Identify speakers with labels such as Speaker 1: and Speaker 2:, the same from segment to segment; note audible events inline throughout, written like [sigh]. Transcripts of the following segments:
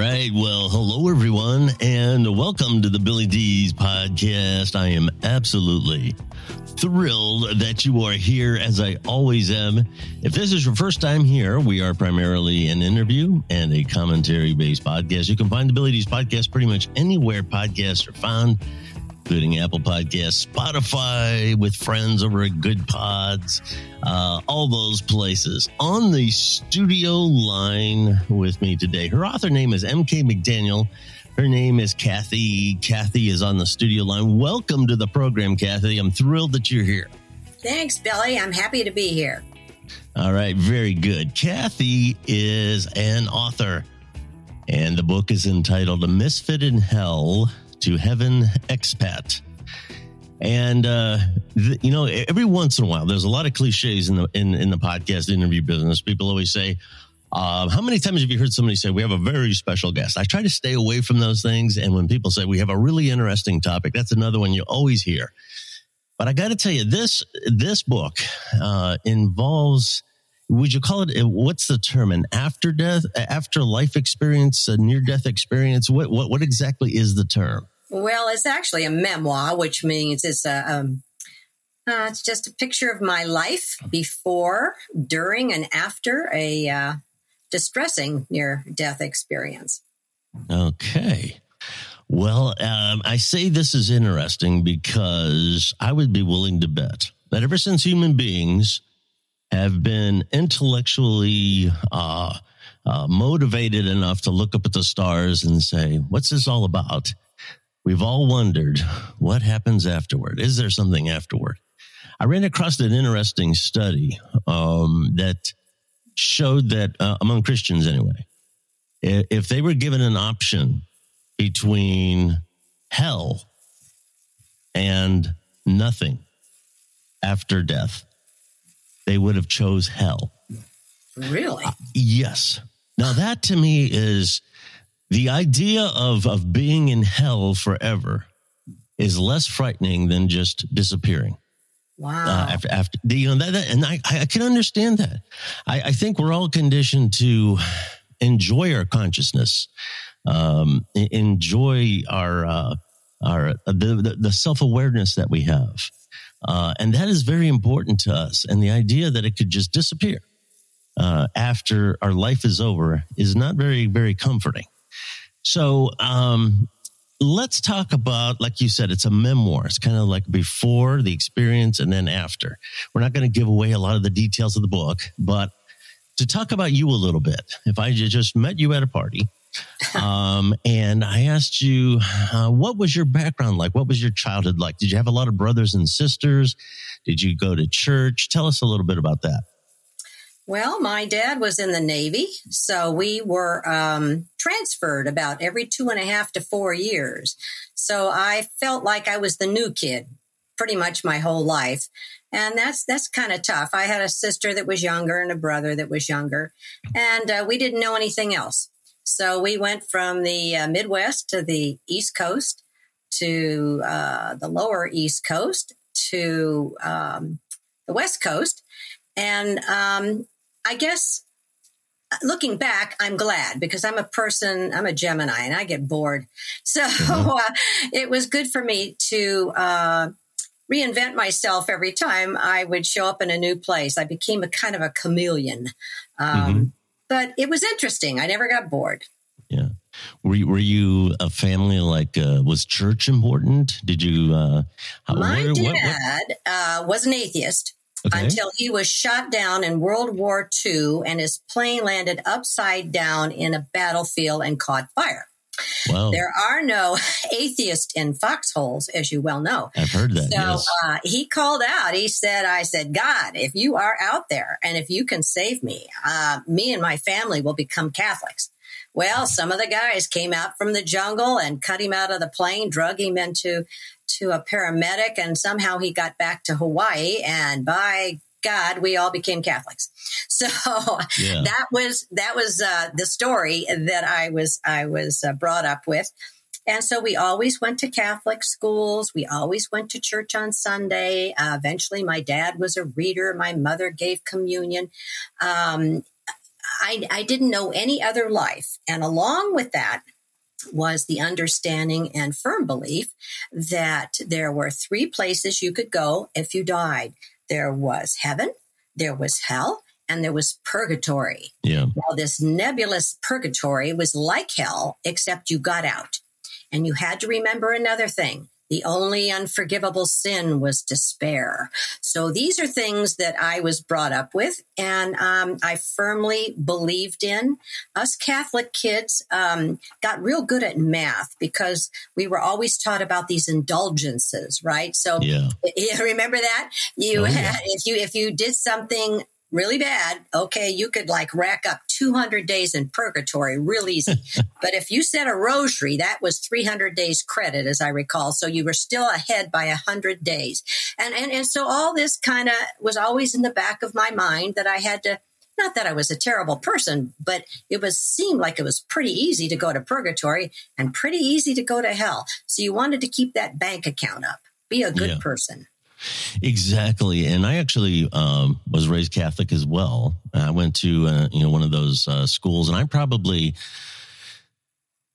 Speaker 1: Right. Well, hello, everyone, and welcome to the Billy D's podcast. I am absolutely thrilled that you are here, as I always am. If this is your first time here, we are primarily an interview and a commentary based podcast. You can find the Billy D's podcast pretty much anywhere podcasts are found including Apple Podcasts, Spotify, with friends over at Goodpods, uh, all those places. On the studio line with me today, her author name is MK McDaniel. Her name is Kathy. Kathy is on the studio line. Welcome to the program, Kathy. I'm thrilled that you're here.
Speaker 2: Thanks, Billy. I'm happy to be here.
Speaker 1: All right, very good. Kathy is an author, and the book is entitled A Misfit in Hell to Heaven Expat. And uh, th- you know, every once in a while, there's a lot of cliches in the in, in the podcast interview business. People always say, um, "How many times have you heard somebody say we have a very special guest?" I try to stay away from those things. And when people say we have a really interesting topic, that's another one you always hear. But I got to tell you, this this book uh, involves. Would you call it? What's the term? An after death, after life experience, a near death experience. What what what exactly is the term?
Speaker 2: Well, it's actually a memoir, which means it's a um, uh, it's just a picture of my life before, during, and after a uh, distressing near death experience.
Speaker 1: Okay. Well, um, I say this is interesting because I would be willing to bet that ever since human beings have been intellectually uh, uh, motivated enough to look up at the stars and say, "What's this all about?" We've all wondered what happens afterward. Is there something afterward? I ran across an interesting study um, that showed that uh, among Christians, anyway, if they were given an option between hell and nothing after death, they would have chose hell.
Speaker 2: Really?
Speaker 1: Uh, yes. Now that to me is the idea of of being in hell forever is less frightening than just disappearing.
Speaker 2: Wow.
Speaker 1: Uh, after after you know that, that and I I can understand that. I, I think we're all conditioned to enjoy our consciousness, um, enjoy our uh, our the the, the self awareness that we have, uh, and that is very important to us. And the idea that it could just disappear uh, after our life is over is not very very comforting. So um, let's talk about, like you said, it's a memoir. It's kind of like before the experience and then after. We're not going to give away a lot of the details of the book, but to talk about you a little bit, if I just met you at a party [laughs] um, and I asked you, uh, what was your background like? What was your childhood like? Did you have a lot of brothers and sisters? Did you go to church? Tell us a little bit about that.
Speaker 2: Well, my dad was in the Navy, so we were um, transferred about every two and a half to four years. So I felt like I was the new kid pretty much my whole life. And that's that's kind of tough. I had a sister that was younger and a brother that was younger, and uh, we didn't know anything else. So we went from the uh, Midwest to the East Coast to uh, the lower East Coast to um, the West Coast, and um, I guess looking back, I'm glad because I'm a person, I'm a Gemini and I get bored. [laughs] So mm-hmm. uh, it was good for me to uh, reinvent myself every time I would show up in a new place. I became a kind of a chameleon. Um, mm-hmm. But it was interesting. I never got bored.
Speaker 1: Yeah. Were you, were you a family like, uh, was church important? Did you, uh,
Speaker 2: my where, dad what, what? Uh, was an atheist. Okay. Until he was shot down in World War II and his plane landed upside down in a battlefield and caught fire.
Speaker 1: Wow.
Speaker 2: There are no [laughs] atheists in foxholes, as you well know.
Speaker 1: I've heard that.
Speaker 2: So
Speaker 1: yes.
Speaker 2: uh, he called out. He said, I said, God, if you are out there and if you can save me, uh, me and my family will become Catholics. Well, some of the guys came out from the jungle and cut him out of the plane, drug him into to a paramedic, and somehow he got back to Hawaii. And by God, we all became Catholics. [laughs] So
Speaker 1: Yeah.
Speaker 2: that was that was uh, the story that I was I was uh, brought up with. And so we always went to Catholic schools. We always went to church on Sunday. Uh, eventually, my dad was a reader. My mother gave communion. Um, I, I didn't know any other life. And along with that was the understanding and firm belief that there were three places you could go if you died there was heaven, there was hell, and there was purgatory.
Speaker 1: yeah.
Speaker 2: Well, this nebulous purgatory was like hell, except you got out. And you had to remember another thing. The only unforgivable sin was despair. So these are things that I was brought up with and um, I firmly believed in. Us Catholic kids um, got real good at math because we were always taught about these indulgences, right? So
Speaker 1: Yeah. [laughs]
Speaker 2: remember that you
Speaker 1: Oh, yeah.
Speaker 2: had if you if you did something really bad okay you could like rack up 200 days in purgatory real easy [laughs] but if you said a rosary that was 300 days credit as i recall so you were still ahead by 100 days and and, and so all this kind of was always in the back of my mind that i had to not that I was a terrible person, but it was seemed like it was pretty easy to go to purgatory and pretty easy to go to hell. So you wanted to keep that bank account up. Be a good
Speaker 1: Yeah.
Speaker 2: person.
Speaker 1: Exactly, and I actually um, was raised Catholic as well. I went to uh, you know one of those uh, schools, and I probably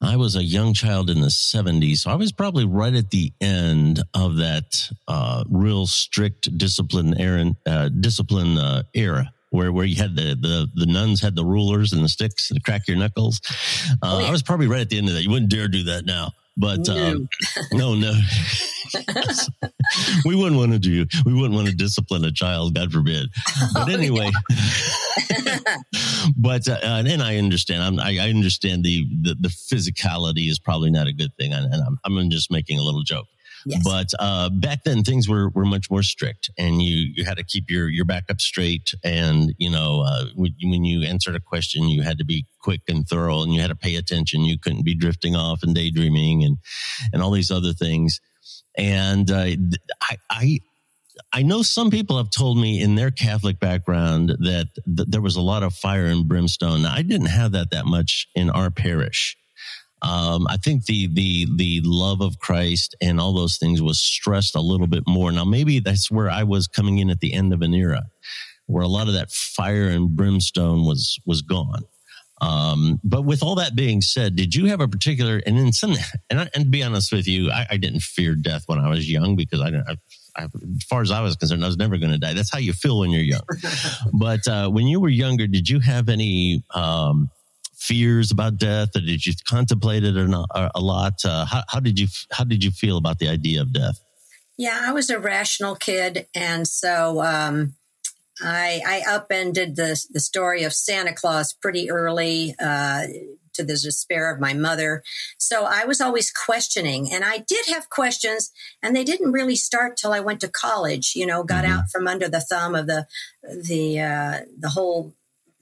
Speaker 1: I was a young child in the '70s, so I was probably right at the end of that uh, real strict discipline era. Uh, discipline uh, era. Where, where you had the, the, the nuns had the rulers and the sticks to crack your knuckles. Uh,
Speaker 2: Oh, yeah.
Speaker 1: I was probably right at the end of that. You wouldn't dare do that now. But um, [laughs] no, no, [laughs] we wouldn't want to do. We wouldn't want to discipline a child, God forbid. But
Speaker 2: Oh,
Speaker 1: anyway, [laughs] but uh, and then I understand. I'm, I, I understand the, the the physicality is probably not a good thing, and, and I'm I'm just making a little joke. But uh, back then, things were, were much more strict, and you, you had to keep your, your back up straight. And you know, uh, when, you answered a question, you had to be quick and thorough, and you had to pay attention. You couldn't be drifting off and daydreaming, and and all these other things. And uh, I, I I know some people have told me in their Catholic background that there was a lot of fire and brimstone. I didn't have that that much in our parish. Um, I think the the the love of Christ and all those things was stressed a little bit more. Now maybe that's where I was coming in at the end of an era, where a lot of that fire and brimstone was was gone. Um, but with all that being said, did you have a particular and in some and, I, and to be honest with you, I, I didn't fear death when I was young because I didn't. I, I, as far as I was concerned, I was never going to die. That's how you feel when you're young. [laughs] but uh, when you were younger, did you have any um, fears about death, or did you contemplate it a, a lot? Uh, how, how did you how did you feel about the idea of death?
Speaker 2: Yeah, I was a rational kid, and so um, I, I upended the the story of Santa Claus pretty early. Uh, to the despair of my mother. So I was always questioning, and I did have questions, and they didn't really start till I went to college. You know, got
Speaker 1: Mhm.
Speaker 2: out from under the thumb of the the uh, the whole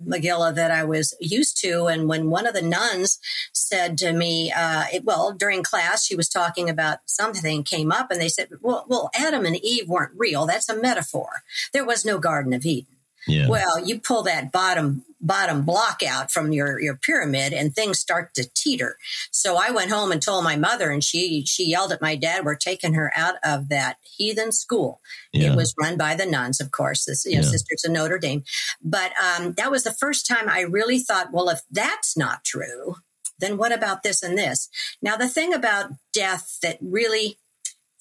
Speaker 2: Megillah that I was used to. And when one of the nuns said to me, uh, it, well, during class, she was talking about something came up, and they said, well, well, Adam and Eve weren't real. That's a metaphor. There was no Garden of Eden.
Speaker 1: Yeah,
Speaker 2: Well, you pull that bottom bottom block out from your your pyramid, and things start to teeter. So I went home and told my mother, and she she yelled at my dad. We're taking her out of that heathen school.
Speaker 1: yeah,
Speaker 2: It was run by the nuns, of course, the you know,
Speaker 1: Yeah.
Speaker 2: Sisters of Notre Dame. But um, that was the first time I really thought, well, if that's not true, then what about this and this? Now, the thing about death that really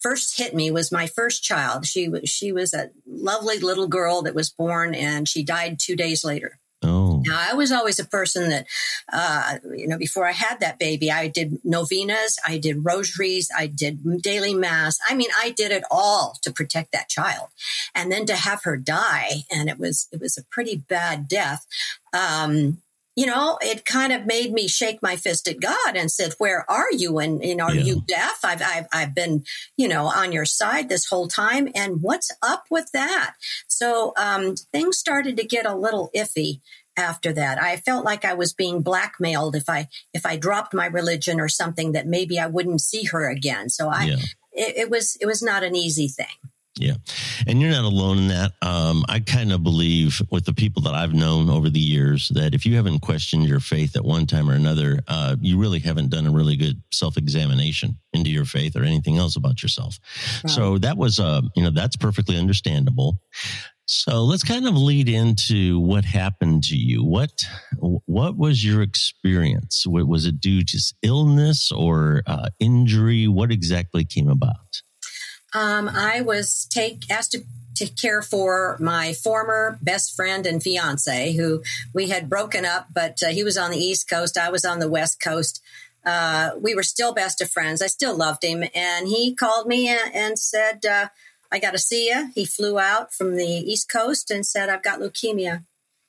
Speaker 2: first hit me was my first child. She was she was a lovely little girl that was born, and she died two days later.
Speaker 1: oh,
Speaker 2: Now, I was always a person that, uh, you know, before I had that baby, I did novenas, I did rosaries, I did daily mass. I mean, I did it all to protect that child. And then to have her die, and it was, it was a pretty bad death. Um, you know, it kind of made me shake my fist at God and said, "Where are you? And, and are
Speaker 1: Yeah.
Speaker 2: you deaf? I've, I've I've been, you know, on your side this whole time, and what's up with that?" So um, things started to get a little iffy after that. I felt like I was being blackmailed if I if I dropped my religion or something that maybe I wouldn't see her again. So I,
Speaker 1: Yeah.
Speaker 2: it, it was it was not an easy thing.
Speaker 1: Yeah. And you're not alone in that. Um, I kind of believe with the people that I've known over the years that if you haven't questioned your faith at one time or another, uh, you really haven't done a really good self examination into your faith or anything else about yourself. So that was, uh, you know, that's perfectly understandable. So let's kind of lead into what happened to you. What what was your experience? Wa- Was it due to illness or uh, injury? What exactly came about?
Speaker 2: Um, I was take asked to to care for my former best friend and fiance, who we had broken up, but uh, he was on the East Coast, I was on the West Coast. Uh, we were still best of friends. I still loved him, and he called me and, and said, uh, "I got to see you." He flew out from the East Coast and said, "I've got leukemia.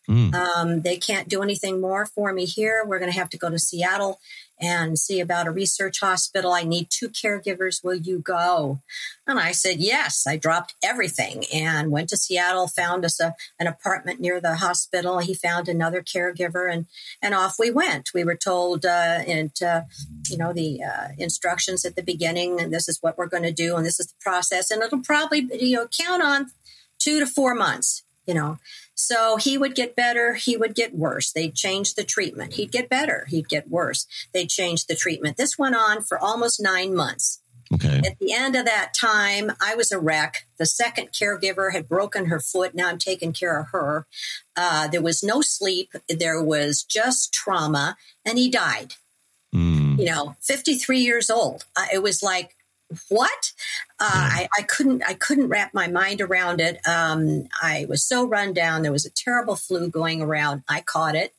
Speaker 1: Mm.
Speaker 2: Um, they can't do anything more for me here. We're going to have to go to Seattle and see about a research hospital. I need two caregivers. Will you go? And I said, yes. I dropped everything and went to Seattle, found us a, an apartment near the hospital. He found another caregiver and, and off we went. We were told, uh, and, uh, you know, the uh, instructions at the beginning, and this is what we're going to do, and this is the process. And it'll probably, you know, count on two to four months, you know. So he would get better, he would get worse. They'd change the treatment. He'd get better, he'd get worse. They'd change the treatment. This went on for almost nine months.
Speaker 1: Okay.
Speaker 2: At the end of that time, I was a wreck. The second caregiver had broken her foot. Now I'm taking care of her. Uh, there was no sleep. There was just trauma, and he died.
Speaker 1: Mm.
Speaker 2: You know, 53 years old. It was like, what? Uh, I, I couldn't. I couldn't wrap my mind around it. Um, I was so run down. There was a terrible flu going around. I caught it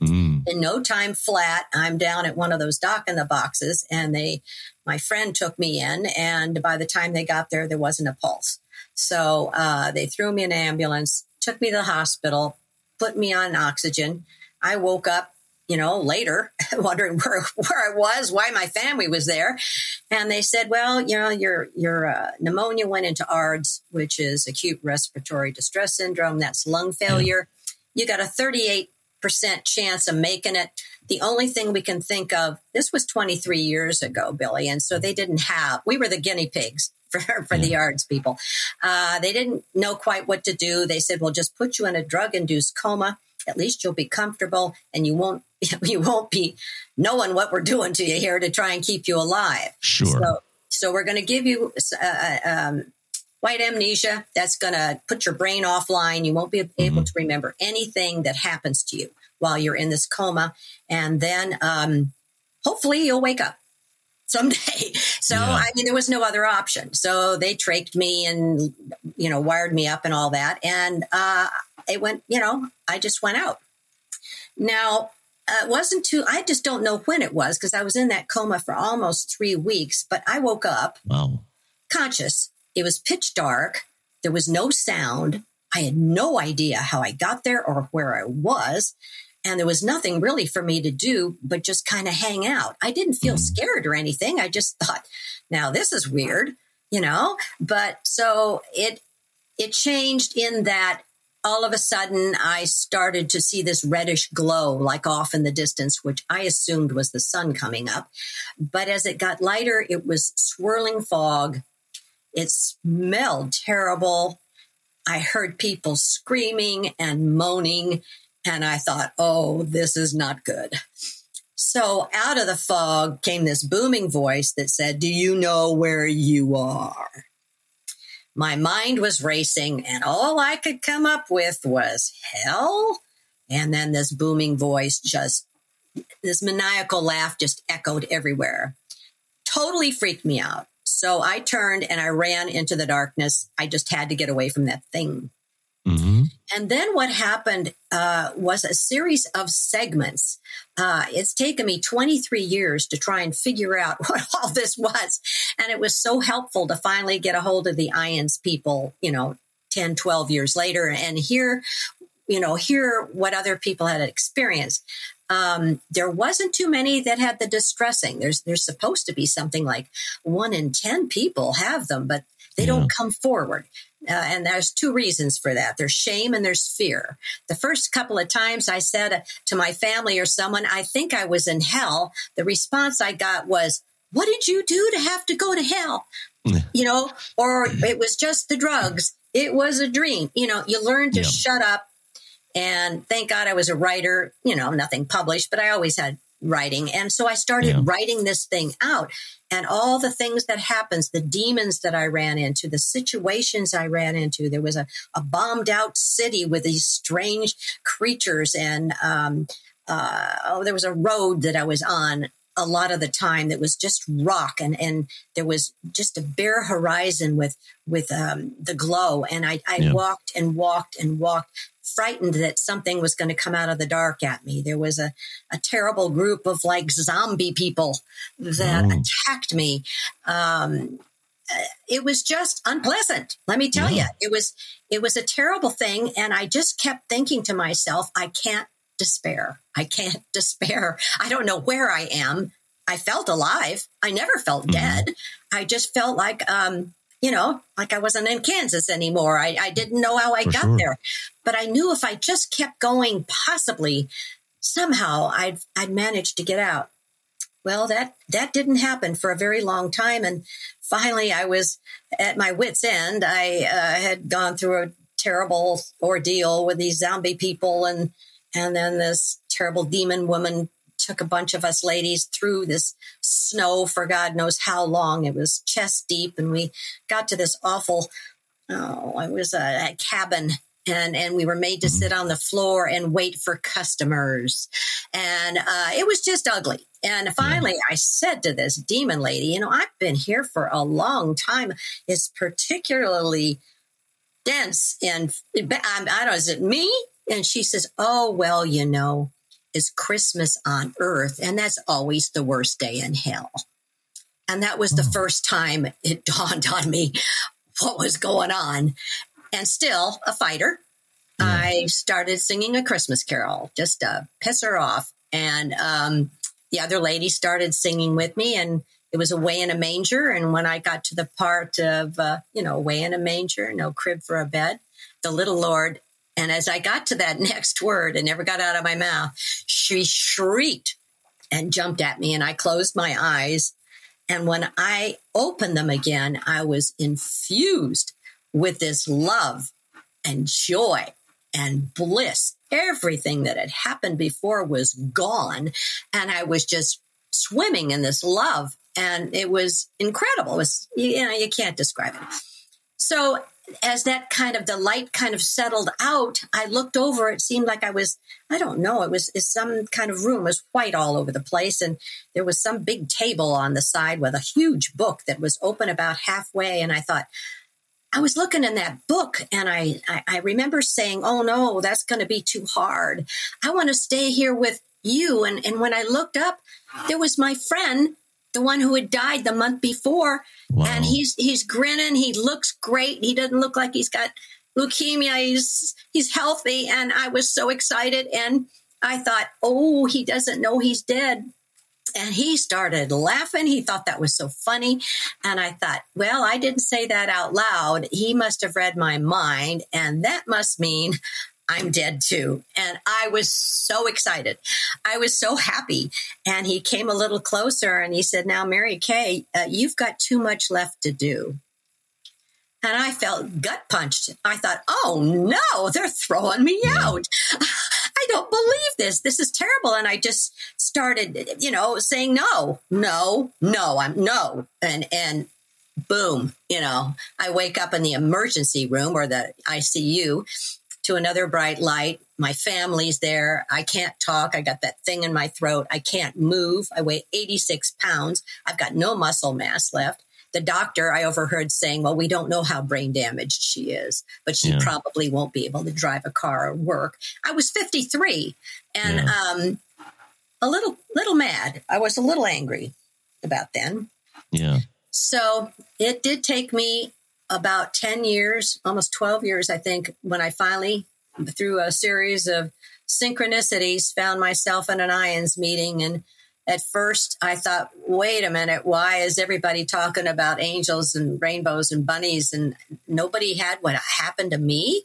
Speaker 1: Mm.
Speaker 2: in no time flat i'm down at one of those dock in the boxes and they my friend took me in and by the time they got there there wasn't a pulse so uh, they threw me in an ambulance took me to the hospital put me on oxygen i woke up you know later [laughs] wondering where, where i was why my family was there and they said well you know your your uh, pneumonia went into ARDS which is acute respiratory distress syndrome that's lung failure you got a 38 percent chance of making it. The only thing we can think of, this was 23 years ago, Billy, and so they didn't have. We were the guinea pigs [laughs] for for the ARDS people. Uh, they didn't know quite what to do. They said, "Well, just put you in a drug-induced coma. At least you'll be comfortable, and you won't [laughs] you won't be knowing what we're doing to you here to try and keep you alive."
Speaker 1: Sure.
Speaker 2: So, so we're going to give you uh, um, white amnesia. That's going to put your brain offline. You won't be able to remember anything that happens to you while you're in this coma, and then um, hopefully you'll wake up [laughs] someday. So
Speaker 1: Yeah.
Speaker 2: I mean, there was no other option. So they trached me and you know wired me up and all that, and uh, it went. You know, I just went out. Now uh, it wasn't too. I just don't know when it was because I was in that coma for almost three weeks. But I woke up
Speaker 1: Wow.
Speaker 2: conscious. It was pitch dark. There was no sound. I had no idea how I got there or where I was. And there was nothing really for me to do but just kind of hang out. I didn't feel scared or anything. I just thought, now this is weird, you know? But so it it changed in that all of a sudden I started to see this reddish glow like off in the distance, which I assumed was the sun coming up. But as it got lighter, it was swirling fog. It smelled terrible. I heard people screaming and moaning, and I thought, oh, this is not good. So out of the fog came this booming voice that said, Do you know where you are? My mind was racing, and all I could come up with was hell. And then this booming voice just, this maniacal laugh just echoed everywhere. Totally freaked me out. So I turned and I ran into the darkness. I just had to get away from that thing.
Speaker 1: Hmm
Speaker 2: And then what happened uh, was a series of segments. Uh, it's taken me 23 years to try and figure out [laughs] what all this was. And it was so helpful to finally get a hold of the IANDS people, you know, 10, 12 years later. And here you know, hear what other people had experienced. Um, there wasn't too many that had the distressing. There's there's supposed to be something like one in ten people have them, but they yeah. don't come forward. Uh, and there's two reasons for that. There's shame and there's fear. The first couple of times I said to my family or someone, I think I was in hell, the response I got was, What did you do to have to go to hell? you know, or it was just the drugs. It was a dream. You know, you learn to yeah. shut up. And thank God I was a writer, you know, nothing published, but I always had writing. And so I started yeah. writing this thing out and all the things that happens, the demons that I ran into, the situations I ran into. There was a, a bombed out city with these strange creatures and, um, uh, oh, there was a road that I was on a lot of the time that was just rock and, and there was just a bare horizon with, with, um, the glow. And I, I yeah. walked and walked and walked frightened that something was going to come out of the dark at me. There was a, a terrible group of like zombie people that oh. attacked me. Um, uh, it was just unpleasant. Let me tell yeah. you, it was, it was a terrible thing. And I just kept thinking to myself, I can't despair. I can't [laughs] despair. I don't know where I am. I felt alive. I never felt mm-hmm. dead. I just felt like, um, you know, like I wasn't in Kansas anymore. I, I didn't know how I For got sure. there, but I knew if I just kept going, possibly somehow I'd, I'd manage to get out. Well, that, that didn't happen for a very long time. And finally I was at my wit's end. I uh, had gone through a terrible ordeal with these zombie people and, and then this terrible demon woman took a bunch of us ladies through this snow for God knows how long. It was chest deep, and we got to this awful. Oh, it was a, a cabin and and we were made to sit on the floor and wait for customers and uh, it was just ugly and finally i said to this demon lady you know i've been here for a long time it's particularly dense and i don't know is it me and she says oh well you know is Christmas on earth, and that's always the worst day in hell. And that was the hmm. first time it [laughs] dawned on me what was going on. And still a fighter, I started singing a Christmas carol just to piss her off. And um, the other lady started singing with me, and it was away in a manger. And when I got to the part of, uh, you know, away in a manger, no crib for a bed, the little Lord and as I got to that [laughs] next word and never got out of my mouth, she shrieked and jumped at me and I closed my eyes. And when I opened them again, I was infused with this love and joy and bliss. Everything that had happened before was gone. And I was just swimming in this love. And it was incredible. It was, you know, you can't describe it. So as that kind of the light kind of settled out, I looked over. It seemed like I was, I don't know, it was some kind of room. It was white all over the place. And there was some big table on the side with a huge book that was open about halfway. And I thought, I was looking in that book and I, I, I remember saying, Oh no, that's going to be too hard. I want to stay here with you. And, and when I looked up, there was my friend the one who had died the month before. Wow. And he's he's grinning. He looks great. He doesn't look like he's got leukemia. He's he's healthy. And I was so excited. And I thought, oh, he doesn't know he's dead. And he started laughing. He thought that was so funny. And I thought, well, I didn't say that out loud. He must have read my mind. And that must mean I'm dead too. And I was so excited. I was so happy. And he came a little closer and he said, Now, Mary Kay, uh, you've got too much left to do. And I felt gut punched. I thought, oh no, they're throwing me out. I don't believe this. This is terrible. And I just started, you know, saying no, no, no, I'm no. And, and boom, you know, I wake up in the emergency room or the ICU to another bright light. My family's there. I can't talk. I got that thing in my throat. I can't move. I weigh 86 pounds. I've got no muscle mass left. The doctor I overheard saying, well, we don't know how brain damaged she is, but she yeah. probably won't be able to drive a car or work. I was 53 and yeah. um, a little, little mad. I was a little angry about then.
Speaker 1: Yeah.
Speaker 2: So it did take me about 10 years, almost 12 years, I think, when I finally through a series of synchronicities, found myself in an IONS meeting. And at first, I thought, wait a minute, why is everybody talking about angels and rainbows and bunnies? And nobody had what happened to me,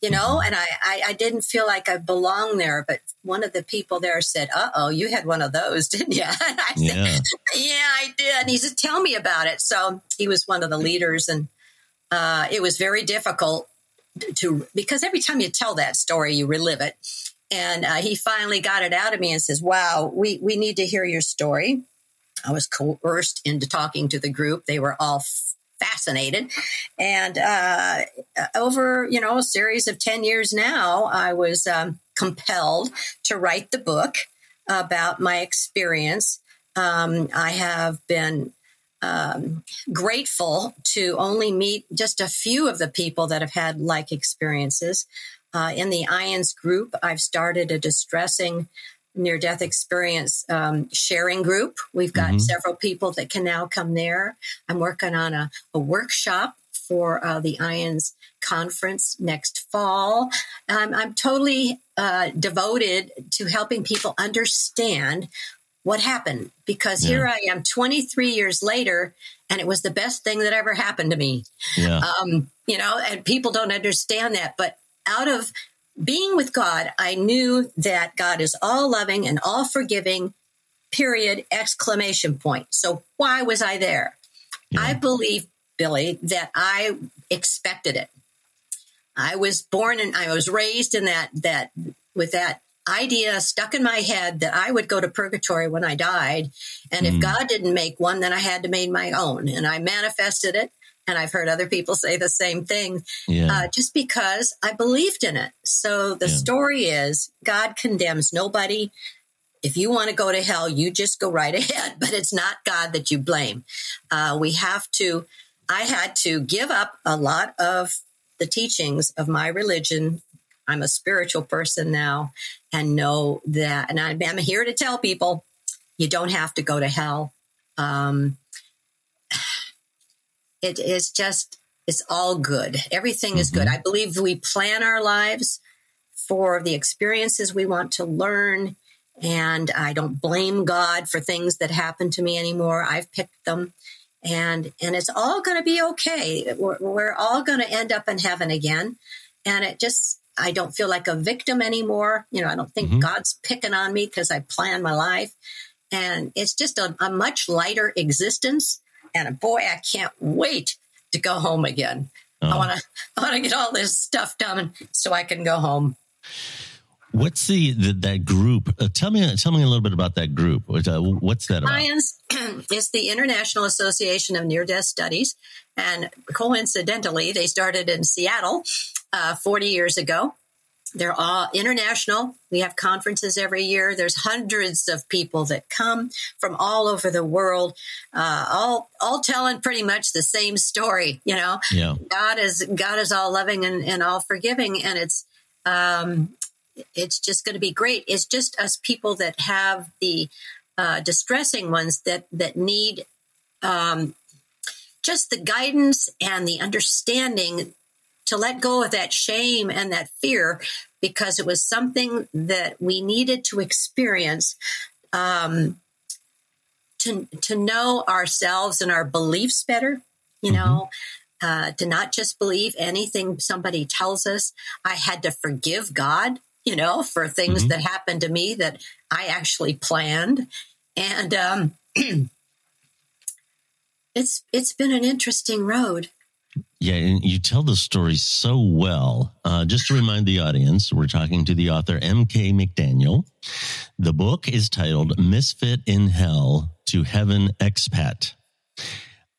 Speaker 2: you know? And I, I, I didn't feel like I belonged there. But one of the people there said, uh oh, you had one of those, [laughs] didn't you? And I
Speaker 1: Yeah.
Speaker 2: said, [laughs] yeah, I did. And he said, tell me about it. So he was one of the leaders. And uh, it was very difficult to because every time you tell that story, you relive it. And uh, he finally got it out of me and says, "Wow, we we need to hear your story." I was coerced into talking to the group. They were all fascinated, and uh, over you know a series of ten years now, I was um, compelled to write the book about my experience. Um, I have been um, grateful to only meet just a few of the people that have had like experiences. Uh, in the IONS group, I've started a distressing near death experience um, sharing group. We've got
Speaker 1: Mhm.
Speaker 2: several people that can now come there. I'm working on a, a workshop for uh, the IONS conference next fall. I'm, I'm totally uh, devoted to helping people understand what happened because
Speaker 1: Yeah.
Speaker 2: here I am 23 years later and it was the best thing that ever happened to me.
Speaker 1: Yeah.
Speaker 2: Um, you know, and people don't understand that. But out of being with God, I knew that God is all loving and all forgiving, period, exclamation point. So why was I there? I believe, Billy, that I expected it. I was born and I was raised in that, that, with that idea stuck in my head that I would go to purgatory when I died. And if
Speaker 1: Mm.
Speaker 2: God didn't make one, then I had to make my own. And I manifested it. And I've heard other people say the same thing
Speaker 1: yeah.
Speaker 2: uh, just because I believed in it. So the
Speaker 1: Yeah.
Speaker 2: story is God condemns nobody. If you want to go to hell, you just go right [laughs] ahead, but it's not God that you blame. Uh, we have to, I had to give up a lot of the teachings of my religion. I'm a spiritual person now and know that, and I'm, I'm here to tell people you don't have to go to hell. Um, it is just it's all good. Everything is good. I believe we plan our lives for the experiences we want to learn and i don't blame god for things that happen to me anymore. I've picked them and and it's all going to be okay. We're, we're all going to end up in heaven again and it just i don't feel like a victim anymore you know i don't think
Speaker 1: Mhm.
Speaker 2: god's picking on me because i plan my life and it's just a, a much lighter existence and boy i can't wait to go home again i
Speaker 1: Oh.
Speaker 2: want to i want to get all this stuff done so i can go home
Speaker 1: What's the, the that group? Uh, tell me, tell me a little bit about that group. Uh, what's that about? [clears throat]
Speaker 2: Is the International Association of Near Death Studies. And coincidentally, they started in Seattle uh, 40 years ago. They're all international. We have conferences every year. There's hundreds of people that come from all over the world, uh, all all telling pretty much the same story. You know,
Speaker 1: Yeah,
Speaker 2: God is God is all loving and, and all forgiving, and it's um, it's just going to be great. It's just us people that have the uh, distressing ones that that need um, just the guidance and the understanding to let go of that shame and that fear because it was something that we needed to experience um, to to know ourselves and our beliefs better. You know, uh, to not just believe anything somebody tells us. I had to forgive God, you know, for things
Speaker 1: Mhm.
Speaker 2: that happened to me that I actually planned, and um, [clears throat] it's it's been an interesting road.
Speaker 1: Yeah. And you tell the story so well. Uh, just to remind the audience, we're talking to the author M.K. McDaniel. The book is titled "Misfit in Hell to Heaven Expat."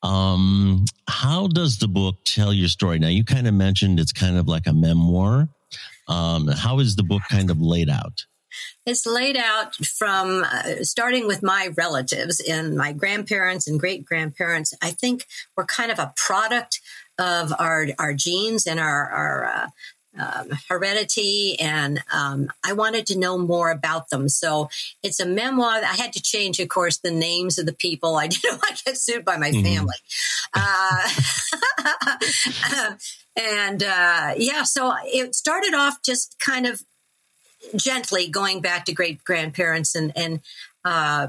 Speaker 1: Um, how does the book tell your story? Now, you kind of mentioned it's kind of like a memoir. Um, how is the book kind of laid out?
Speaker 2: It's laid out from uh, starting with my relatives and my grandparents and great grandparents. I think we're kind of a product of our our genes and our our uh, um, heredity, and um, I wanted to know more about them. So it's a memoir. I had to change, of course, the names of the people. I [laughs] didn't want to get sued by my
Speaker 1: Mhm.
Speaker 2: family. Uh, [laughs] and uh, yeah, so it started off just kind of gently going back to great grandparents and and uh,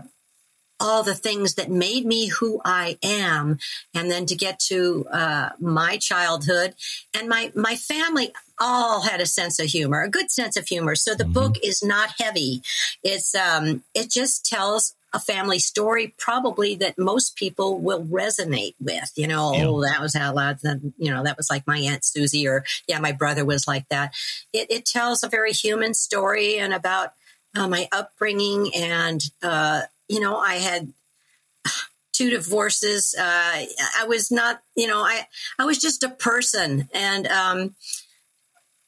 Speaker 2: all the things that made me who I am, and then to get to uh, my childhood and my my family all had a sense of humor, a good sense of humor. So the mm-hmm. book is not heavy. It's um, it just tells a family story probably that most people will resonate with. You know, yeah. oh, that was how loud. You know, that was like my aunt Susie, or yeah, my brother was like that. It, it tells a very human story and about uh, my upbringing, and uh, you know, I had [sighs] two divorces. Uh, I was not, you know, I I was just a person, and um,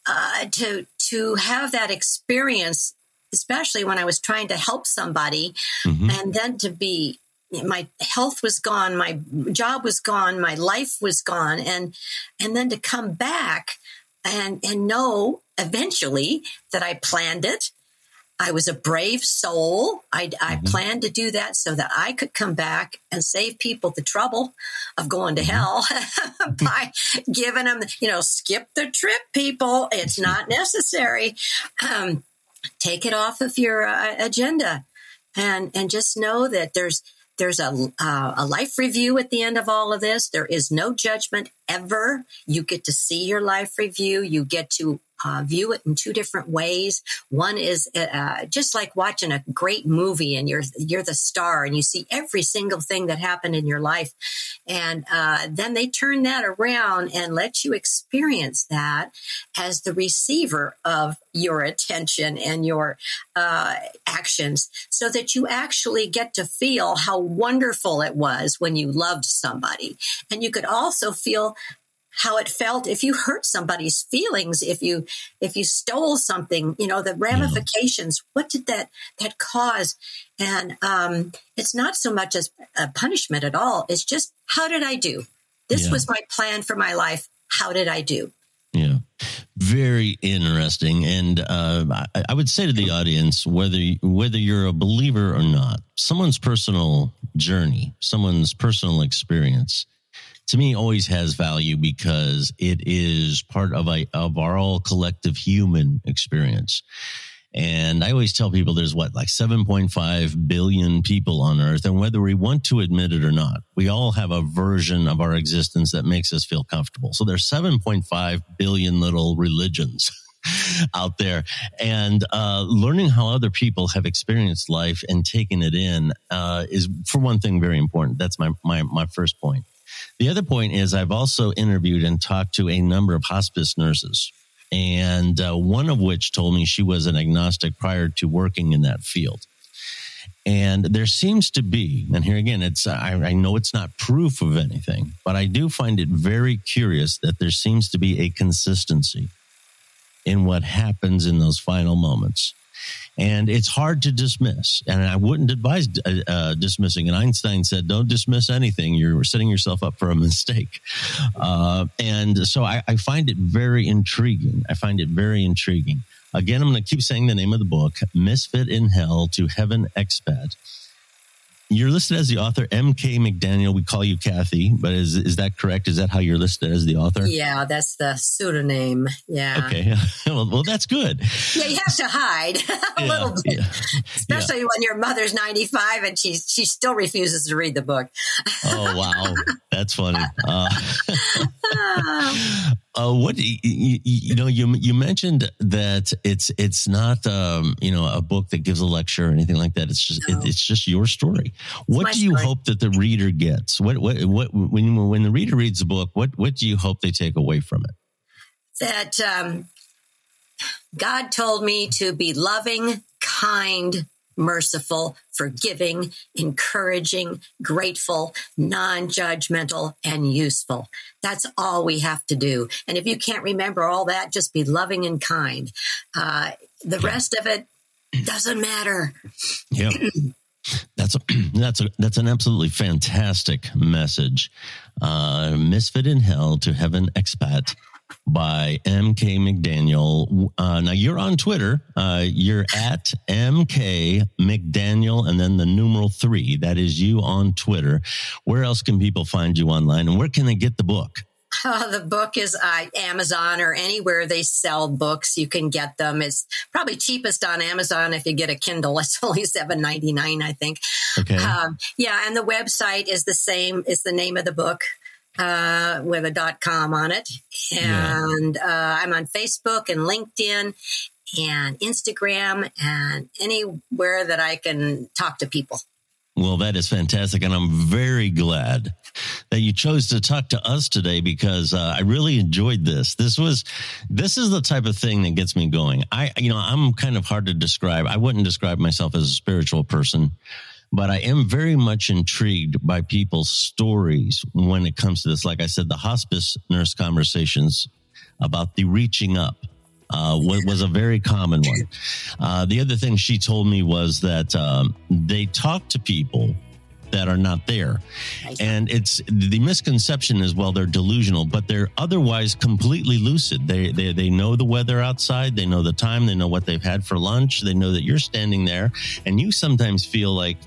Speaker 2: uh, to to have that experience especially when I was trying to help somebody, mm-hmm. and then to be my health was gone, my job was gone, my life was gone, and and then to come back and and know eventually that I planned it. I was a brave soul. I, I mm-hmm. planned to do that so that I could come back and save people the trouble of going to mm-hmm. hell [laughs] by giving them, you know, skip the trip, people. It's [laughs] not necessary. Um, take it off of your uh, agenda and and just know that there's there's a uh, a life review at the end of all of this. There is no judgment ever. You get to see your life review. You get to uh, view it in two different ways. One is uh, just like watching a great movie, and you're you're the star, and you see every single thing that happened in your life, and uh, then they turn that around and let you experience that as the receiver of your attention and your uh, actions, so that you actually get to feel how wonderful it was when you loved somebody, and you could also feel how it felt if you hurt somebody's feelings if you if you stole something you know the ramifications what did that that cause? And um it's not so much as a punishment at all. It's just how did i do? This yeah. was my plan for my life. How did i do?
Speaker 1: Yeah. Very interesting. And uh, I, I would say to the audience whether whether you're a believer or not someone's personal journey someone's personal experience to me always has value because it is part of a of our all collective human experience. And I always tell people there's what, like 7.5 billion people on earth. And whether we want to admit it or not, we all have a version of our existence that makes us feel comfortable. So there's 7.5 billion little religions [laughs] out there and uh, learning how other people have experienced life and taken it in uh, is for one thing very important that's my, my my first point the other point is I've also interviewed and talked to a number of hospice nurses, and uh, one of which told me she was an agnostic prior to working in that field. And there seems to be, and here again, it's I, I know it's not proof of anything, but I do find it very curious that there seems to be a consistency in what happens in those final moments and it's hard to dismiss. And I wouldn't advise uh, uh, dismissing. And Einstein said, "Don't dismiss anything. You're setting yourself up for a mistake." Uh, and so I, I find it very intriguing. I find it very intriguing. Again, I'm going to keep saying the name of the book, "Misfit in Hell to Heaven Expat." You're listed as the author, M.K. McDaniel. We call you Kathy, but is is that correct? Is that how you're listed as the author?
Speaker 2: Yeah, that's the pseudonym. Yeah.
Speaker 1: Okay. [laughs] well, well, that's good.
Speaker 2: Yeah, you have to hide [laughs] a yeah, little bit, yeah, especially yeah. when your mother's 95 and she she still refuses to read the book.
Speaker 1: oh wow, [laughs] that's funny. Uh, [laughs] uh, what you, you, know you you mentioned that it's it's not um, you know a book that gives a lecture or anything like that. It's just no. it, it's just your story. What do you story. hope that the reader gets? What what what when when the reader reads the book? What what do you hope they take away from it?
Speaker 2: That um, God told me to be loving, kind, merciful, forgiving, encouraging, grateful, non judgmental, and useful. That's all we have to do. And if you can't remember all that, just be loving and kind. Uh, the rest of it doesn't matter.
Speaker 1: Yeah. [clears throat] That's a, [clears throat] that's a, that's an absolutely fantastic message. Uh, Misfit in Hell to Heaven Expat by MK McDaniel. Uh, now you're on Twitter. Uh, you're at MK McDaniel and then the numeral three. That is you on Twitter. Where else can people find you online and where can they get the book? [laughs]
Speaker 2: Uh, the book is uh, Amazon or anywhere they sell books. You can get them. It's probably cheapest on Amazon if you get a Kindle. [laughs] It's only seven ninety nine, I think.
Speaker 1: Okay.
Speaker 2: Um, yeah, and the website is the same. Is the name of the book uh, with a dot com on it, and uh, I'm on Facebook and LinkedIn and Instagram and anywhere that I can talk to people.
Speaker 1: Well, that is fantastic. And I'm very glad that you chose to talk to us today because uh, I really enjoyed this. This was, this is the type of thing that gets me going. I, you know, I'm kind of hard to describe. I wouldn't describe myself as a spiritual person, but I am very much intrigued by people's stories when it comes to this. Like I said, the hospice nurse conversations about the reaching up uh, was a very common one. Uh, the other thing she told me was that um, they talk to people that are not there. And it's the misconception is well, they're delusional, but they're otherwise completely lucid. They, they, they know the weather outside. They know the time. They know what they've had for lunch. They know that you're standing there and you sometimes feel like,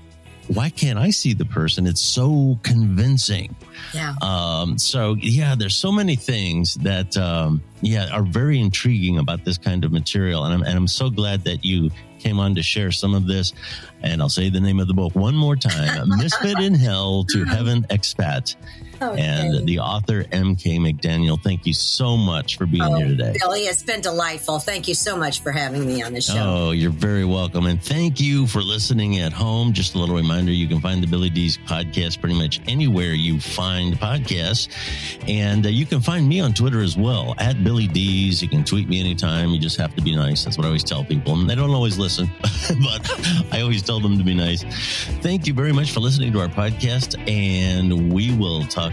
Speaker 1: why can't I see the person? It's so convincing.
Speaker 2: Yeah.
Speaker 1: Um, so yeah, there's so many things that, um, yeah, are very intriguing about this kind of material. And I'm, and I'm so glad that you came on to share some of this. And I'll say the name of the book one more time [laughs] Misfit in Hell to Heaven Expat.
Speaker 2: Okay.
Speaker 1: And the author, M.K. McDaniel, thank you so much for being
Speaker 2: Oh,
Speaker 1: here today.
Speaker 2: Billy, it's been delightful. Thank you so much for having me on the show.
Speaker 1: Oh, you're very welcome. And thank you for listening at home. Just a little reminder you can find the Billy Dees podcast pretty much anywhere you find podcasts. And uh, you can find me on Twitter as well at Billy Dees. You can tweet me anytime. You just have to be nice. That's what I always tell people. And they don't always listen, [laughs] but I always tell them to be nice. Thank you very much for listening to our podcast. And we will talk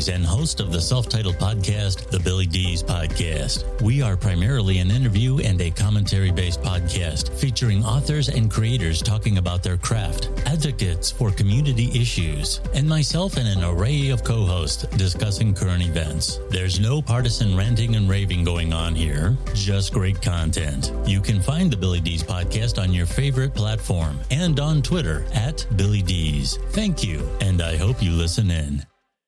Speaker 3: Dees and host of the self titled podcast, The Billy Dees Podcast. We are primarily an interview and a commentary based podcast featuring authors and creators talking about their craft, advocates for community issues, and myself and an array of co hosts discussing current events. There's no partisan ranting and raving going on here, just great content. You can find the Billy Dees Podcast on your favorite platform and on Twitter at Billy Dees. Thank you, and I hope you listen in.